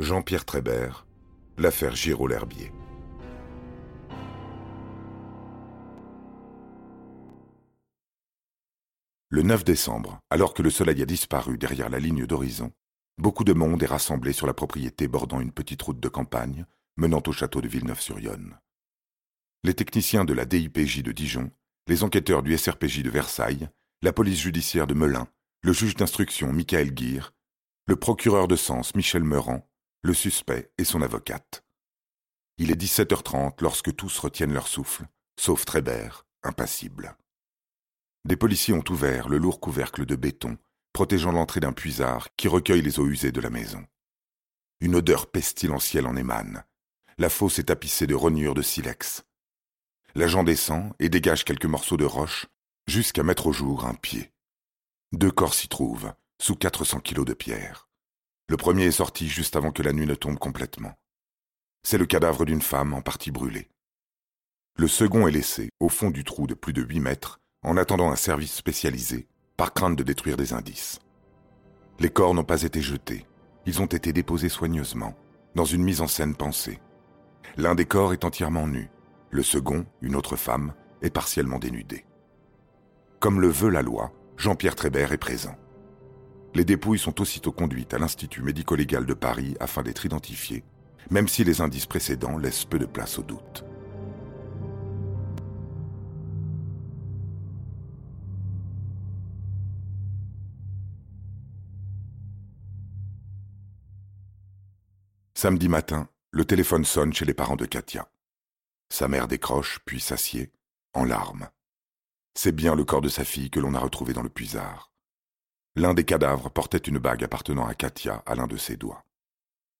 Jean-Pierre Trébert, l'affaire Giraud-L'Herbier. Le 9 décembre, alors que le soleil a disparu derrière la ligne d'horizon, beaucoup de monde est rassemblé sur la propriété bordant une petite route de campagne menant au château de Villeneuve-sur-Yonne. Les techniciens de la DIPJ de Dijon, les enquêteurs du SRPJ de Versailles, la police judiciaire de Melun, le juge d'instruction Michael Guire, le procureur de Sens Michel Meurant, le suspect et son avocate. Il est 17h30 lorsque tous retiennent leur souffle, sauf Trébert, impassible. Des policiers ont ouvert le lourd couvercle de béton, protégeant l'entrée d'un puisard qui recueille les eaux usées de la maison. Une odeur pestilentielle en émane. La fosse est tapissée de rognures de silex. L'agent descend et dégage quelques morceaux de roche jusqu'à mettre au jour un pied. Deux corps s'y trouvent, sous 400 kilos de pierre. Le premier est sorti juste avant que la nuit ne tombe complètement. C'est le cadavre d'une femme en partie brûlée. Le second est laissé au fond du trou de plus de 8 mètres en attendant un service spécialisé par crainte de détruire des indices. Les corps n'ont pas été jetés, ils ont été déposés soigneusement, dans une mise en scène pensée. L'un des corps est entièrement nu, le second, une autre femme, est partiellement dénudée. Comme le veut la loi, Jean-Pierre Trébert est présent. Les dépouilles sont aussitôt conduites à l'Institut médico-légal de Paris afin d'être identifiées, même si les indices précédents laissent peu de place au doute. Samedi matin, le téléphone sonne chez les parents de Katia. Sa mère décroche, puis s'assied, en larmes. C'est bien le corps de sa fille que l'on a retrouvé dans le puisard. L'un des cadavres portait une bague appartenant à Katia à l'un de ses doigts.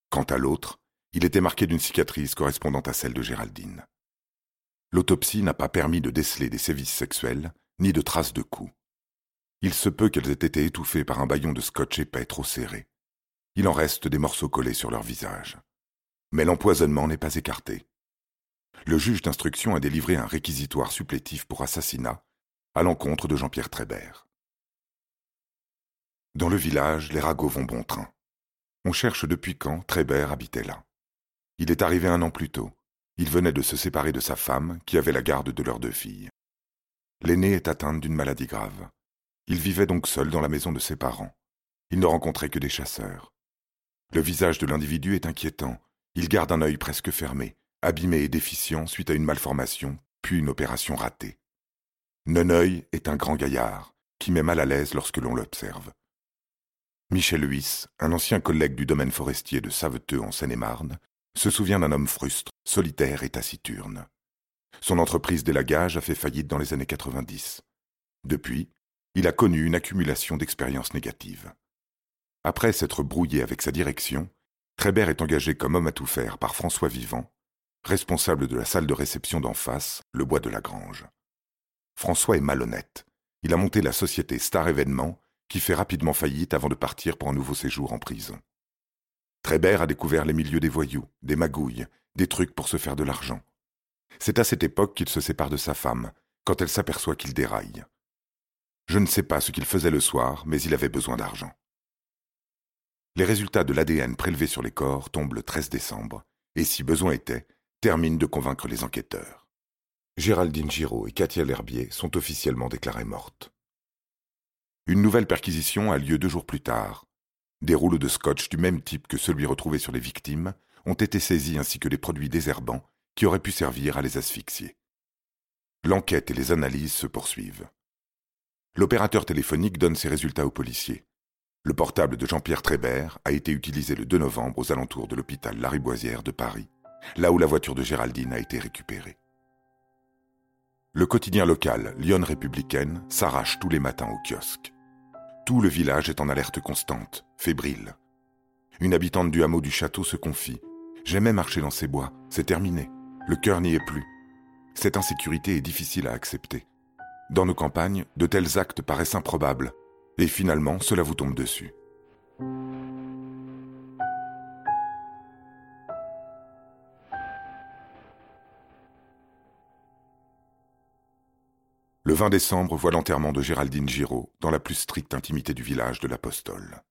Quant à l'autre, il était marqué d'une cicatrice correspondant à celle de Géraldine. L'autopsie n'a pas permis de déceler des sévices sexuels, ni de traces de coups. Il se peut qu'elles aient été étouffées par un baillon de scotch épais trop serré. Il en reste des morceaux collés sur leur visage. Mais l'empoisonnement n'est pas écarté. Le juge d'instruction a délivré un réquisitoire supplétif pour assassinat à l'encontre de Jean-Pierre Trébert. Dans le village, les ragots vont bon train. On cherche depuis quand Trébert habitait là. Il est arrivé un an plus tôt. Il venait de se séparer de sa femme, qui avait la garde de leurs deux filles. L'aînée est atteinte d'une maladie grave. Il vivait donc seul dans la maison de ses parents. Il ne rencontrait que des chasseurs. Le visage de l'individu est inquiétant. Il garde un œil presque fermé, abîmé et déficient suite à une malformation, puis une opération ratée. Neneuil est un grand gaillard, qui met mal à l'aise lorsque l'on l'observe. Michel Huys, un ancien collègue du domaine forestier de Saveteux en Seine-et-Marne, se souvient d'un homme frustre, solitaire et taciturne. Son entreprise d'élagage a fait faillite dans les années 90. Depuis, il a connu une accumulation d'expériences négatives. Après s'être brouillé avec sa direction, Trébert est engagé comme homme à tout faire par François Vivant, responsable de la salle de réception d'en face, le bois de la Grange. François est malhonnête. Il a monté la société Star Événements qui fait rapidement faillite avant de partir pour un nouveau séjour en prison. Trébert a découvert les milieux des voyous, des magouilles, des trucs pour se faire de l'argent. C'est à cette époque qu'il se sépare de sa femme, quand elle s'aperçoit qu'il déraille. Je ne sais pas ce qu'il faisait le soir, mais il avait besoin d'argent. Les résultats de l'ADN prélevés sur les corps tombent le 13 décembre, et si besoin était, terminent de convaincre les enquêteurs. Géraldine Giraud et Katia L'Herbier sont officiellement déclarées mortes. Une nouvelle perquisition a lieu deux jours plus tard. Des rouleaux de scotch du même type que celui retrouvé sur les victimes ont été saisis ainsi que des produits désherbants qui auraient pu servir à les asphyxier. L'enquête et les analyses se poursuivent. L'opérateur téléphonique donne ses résultats aux policiers. Le portable de Jean-Pierre Trébert a été utilisé le 2 novembre aux alentours de l'hôpital Lariboisière de Paris, là où la voiture de Géraldine a été récupérée. Le quotidien local, Lyon républicaine, s'arrache tous les matins au kiosque. Tout le village est en alerte constante, fébrile. Une habitante du hameau du château se confie. J'aimais marcher dans ces bois, c'est terminé. Le cœur n'y est plus. Cette insécurité est difficile à accepter. Dans nos campagnes, de tels actes paraissent improbables, et finalement, cela vous tombe dessus. Le 20 décembre voit l'enterrement de Géraldine Giraud dans la plus stricte intimité du village de l'Apostole.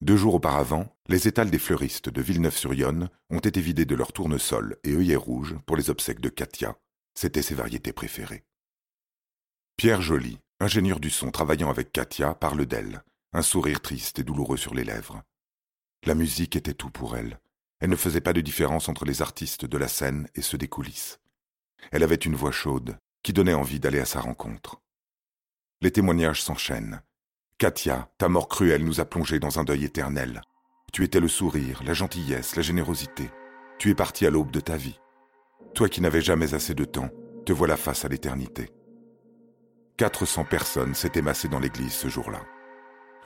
Deux jours auparavant, les étals des fleuristes de Villeneuve-sur-Yonne ont été vidés de leurs tournesols et œillets rouges pour les obsèques de Katia. C'étaient ses variétés préférées. Pierre Joly, ingénieur du son travaillant avec Katia, parle d'elle, un sourire triste et douloureux sur les lèvres. La musique était tout pour elle. Elle ne faisait pas de différence entre les artistes de la scène et ceux des coulisses. Elle avait une voix chaude qui donnait envie d'aller à sa rencontre. Les témoignages s'enchaînent. Katia, ta mort cruelle nous a plongés dans un deuil éternel. Tu étais le sourire, la gentillesse, la générosité. Tu es parti à l'aube de ta vie. Toi qui n'avais jamais assez de temps, te voilà face à l'éternité. 400 personnes s'étaient massées dans l'église ce jour-là.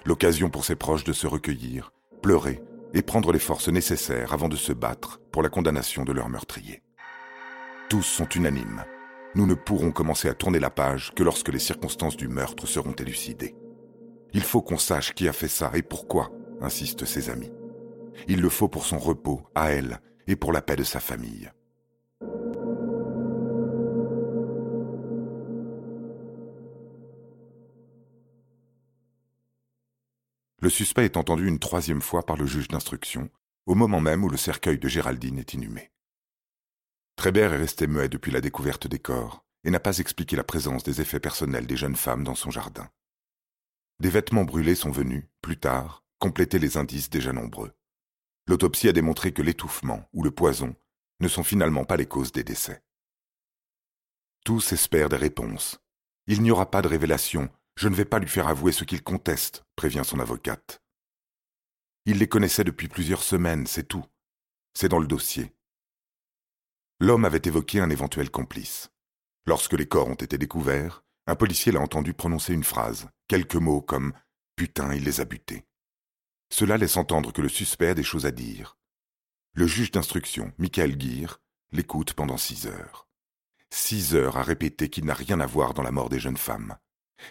L'occasion pour ses proches de se recueillir, pleurer et prendre les forces nécessaires avant de se battre pour la condamnation de leur meurtrier. Tous sont unanimes. Nous ne pourrons commencer à tourner la page que lorsque les circonstances du meurtre seront élucidées. Il faut qu'on sache qui a fait ça et pourquoi, insistent ses amis. Il le faut pour son repos, à elle, et pour la paix de sa famille. Le suspect est entendu une troisième fois par le juge d'instruction, au moment même où le cercueil de Géraldine est inhumé. Trébert est resté muet depuis la découverte des corps et n'a pas expliqué la présence des effets personnels des jeunes femmes dans son jardin. Des vêtements brûlés sont venus, plus tard, compléter les indices déjà nombreux. L'autopsie a démontré que l'étouffement ou le poison ne sont finalement pas les causes des décès. Tous espèrent des réponses. Il n'y aura pas de révélation je ne vais pas lui faire avouer ce qu'il conteste, prévient son avocate. Il les connaissait depuis plusieurs semaines, c'est tout. C'est dans le dossier. L'homme avait évoqué un éventuel complice. Lorsque les corps ont été découverts, un policier l'a entendu prononcer une phrase, quelques mots comme Putain, il les a butés. Cela laisse entendre que le suspect a des choses à dire. Le juge d'instruction, Michael Guire, l'écoute pendant six heures. Six heures à répéter qu'il n'a rien à voir dans la mort des jeunes femmes.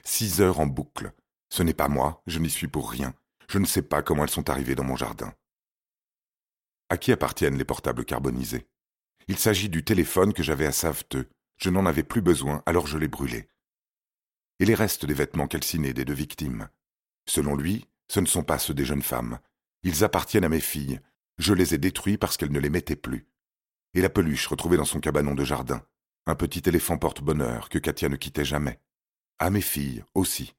Six heures en boucle. Ce n'est pas moi, je n'y suis pour rien. Je ne sais pas comment elles sont arrivées dans mon jardin. À qui appartiennent les portables carbonisés? Il s'agit du téléphone que j'avais à Saveteux. Je n'en avais plus besoin, alors je l'ai brûlé. Et les restes des vêtements calcinés des deux victimes Selon lui, ce ne sont pas ceux des jeunes femmes. Ils appartiennent à mes filles. Je les ai détruits parce qu'elles ne les mettaient plus. Et la peluche retrouvée dans son cabanon de jardin. Un petit éléphant porte-bonheur que Katia ne quittait jamais à mes filles aussi.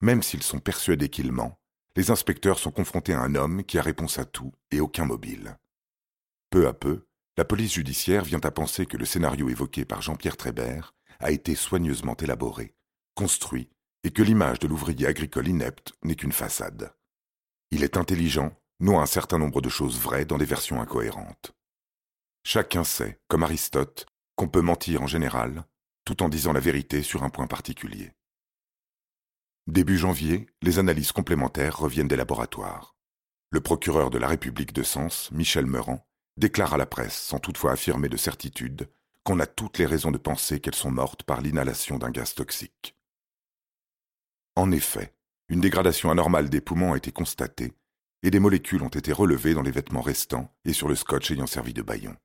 Même s'ils sont persuadés qu'il ment, les inspecteurs sont confrontés à un homme qui a réponse à tout et aucun mobile. Peu à peu, la police judiciaire vient à penser que le scénario évoqué par Jean-Pierre Trébert a été soigneusement élaboré, construit, et que l'image de l'ouvrier agricole inepte n'est qu'une façade. Il est intelligent, noie un certain nombre de choses vraies dans des versions incohérentes. Chacun sait, comme Aristote, qu'on peut mentir en général, tout en disant la vérité sur un point particulier. Début janvier, les analyses complémentaires reviennent des laboratoires. Le procureur de la République de Sens, Michel Meurant, déclare à la presse, sans toutefois affirmer de certitude, qu'on a toutes les raisons de penser qu'elles sont mortes par l'inhalation d'un gaz toxique. En effet, une dégradation anormale des poumons a été constatée et des molécules ont été relevées dans les vêtements restants et sur le scotch ayant servi de baillon.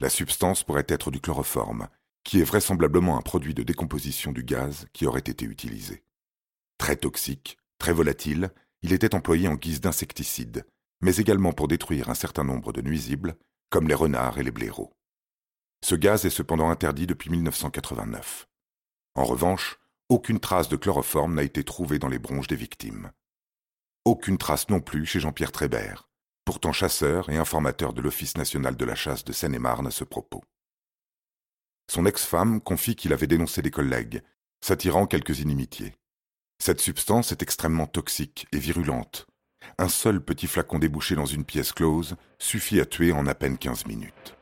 La substance pourrait être du chloroforme qui est vraisemblablement un produit de décomposition du gaz qui aurait été utilisé. Très toxique, très volatile, il était employé en guise d'insecticide, mais également pour détruire un certain nombre de nuisibles, comme les renards et les blaireaux. Ce gaz est cependant interdit depuis 1989. En revanche, aucune trace de chloroforme n'a été trouvée dans les bronches des victimes. Aucune trace non plus chez Jean-Pierre Trébert, pourtant chasseur et informateur de l'Office national de la chasse de Seine-et-Marne à ce propos. Son ex-femme confie qu'il avait dénoncé des collègues, s'attirant quelques inimitiés. Cette substance est extrêmement toxique et virulente. Un seul petit flacon débouché dans une pièce close suffit à tuer en à peine 15 minutes.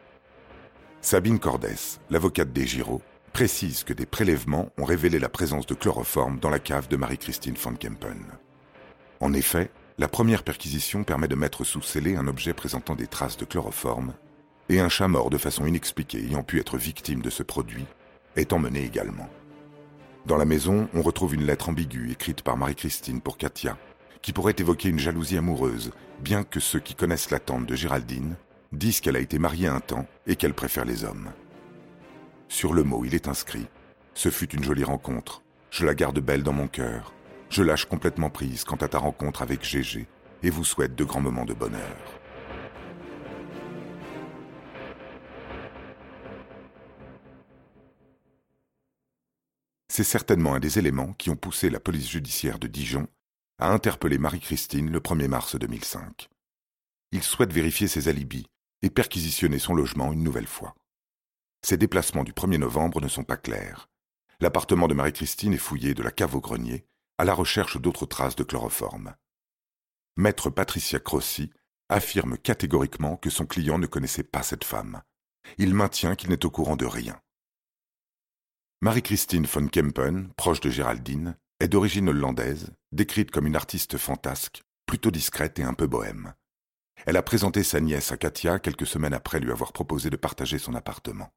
Sabine Cordès, l'avocate des Giraud, précise que des prélèvements ont révélé la présence de chloroforme dans la cave de Marie-Christine von Kempen. En effet, la première perquisition permet de mettre sous scellé un objet présentant des traces de chloroforme et un chat mort de façon inexpliquée ayant pu être victime de ce produit est emmené également. Dans la maison, on retrouve une lettre ambiguë écrite par Marie-Christine pour Katia, qui pourrait évoquer une jalousie amoureuse, bien que ceux qui connaissent la tante de Géraldine disent qu'elle a été mariée un temps et qu'elle préfère les hommes. Sur le mot, il est inscrit Ce fut une jolie rencontre. Je la garde belle dans mon cœur. je lâche complètement prise quant à ta rencontre avec Gégé et vous souhaite de grands moments de bonheur. C'est certainement un des éléments qui ont poussé la police judiciaire de Dijon à interpeller Marie-Christine le 1er mars 2005. Il souhaite vérifier ses alibis et perquisitionner son logement une nouvelle fois. Ses déplacements du 1er novembre ne sont pas clairs. L'appartement de Marie-Christine est fouillé de la cave au grenier à la recherche d'autres traces de chloroforme. Maître Patricia Crossi affirme catégoriquement que son client ne connaissait pas cette femme. Il maintient qu'il n'est au courant de rien. Marie-Christine von Kempen, proche de Géraldine, est d'origine hollandaise, décrite comme une artiste fantasque, plutôt discrète et un peu bohème. Elle a présenté sa nièce à Katia quelques semaines après lui avoir proposé de partager son appartement.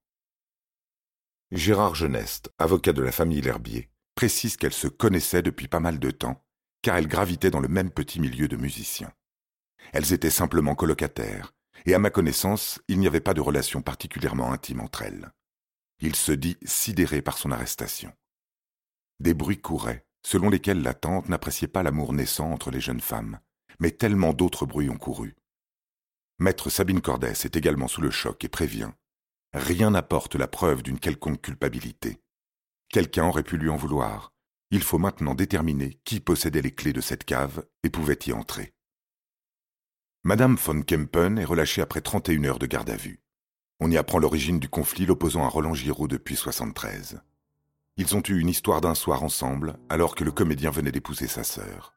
Gérard Geneste, avocat de la famille L'Herbier, précise qu'elle se connaissait depuis pas mal de temps, car elles gravitaient dans le même petit milieu de musiciens. Elles étaient simplement colocataires, et à ma connaissance, il n'y avait pas de relation particulièrement intime entre elles. Il se dit sidéré par son arrestation. Des bruits couraient, selon lesquels la tante n'appréciait pas l'amour naissant entre les jeunes femmes, mais tellement d'autres bruits ont couru. Maître Sabine Cordès est également sous le choc et prévient. Rien n'apporte la preuve d'une quelconque culpabilité. Quelqu'un aurait pu lui en vouloir. Il faut maintenant déterminer qui possédait les clés de cette cave et pouvait y entrer. Madame von Kempen est relâchée après 31 heures de garde à vue. On y apprend l'origine du conflit l'opposant à Roland Giraud depuis 73. Ils ont eu une histoire d'un soir ensemble, alors que le comédien venait d'épouser sa sœur.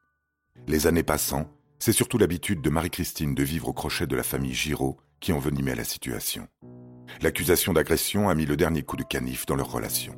Les années passant, c'est surtout l'habitude de Marie-Christine de vivre au crochet de la famille Giraud qui envenimait la situation. L'accusation d'agression a mis le dernier coup de canif dans leur relation.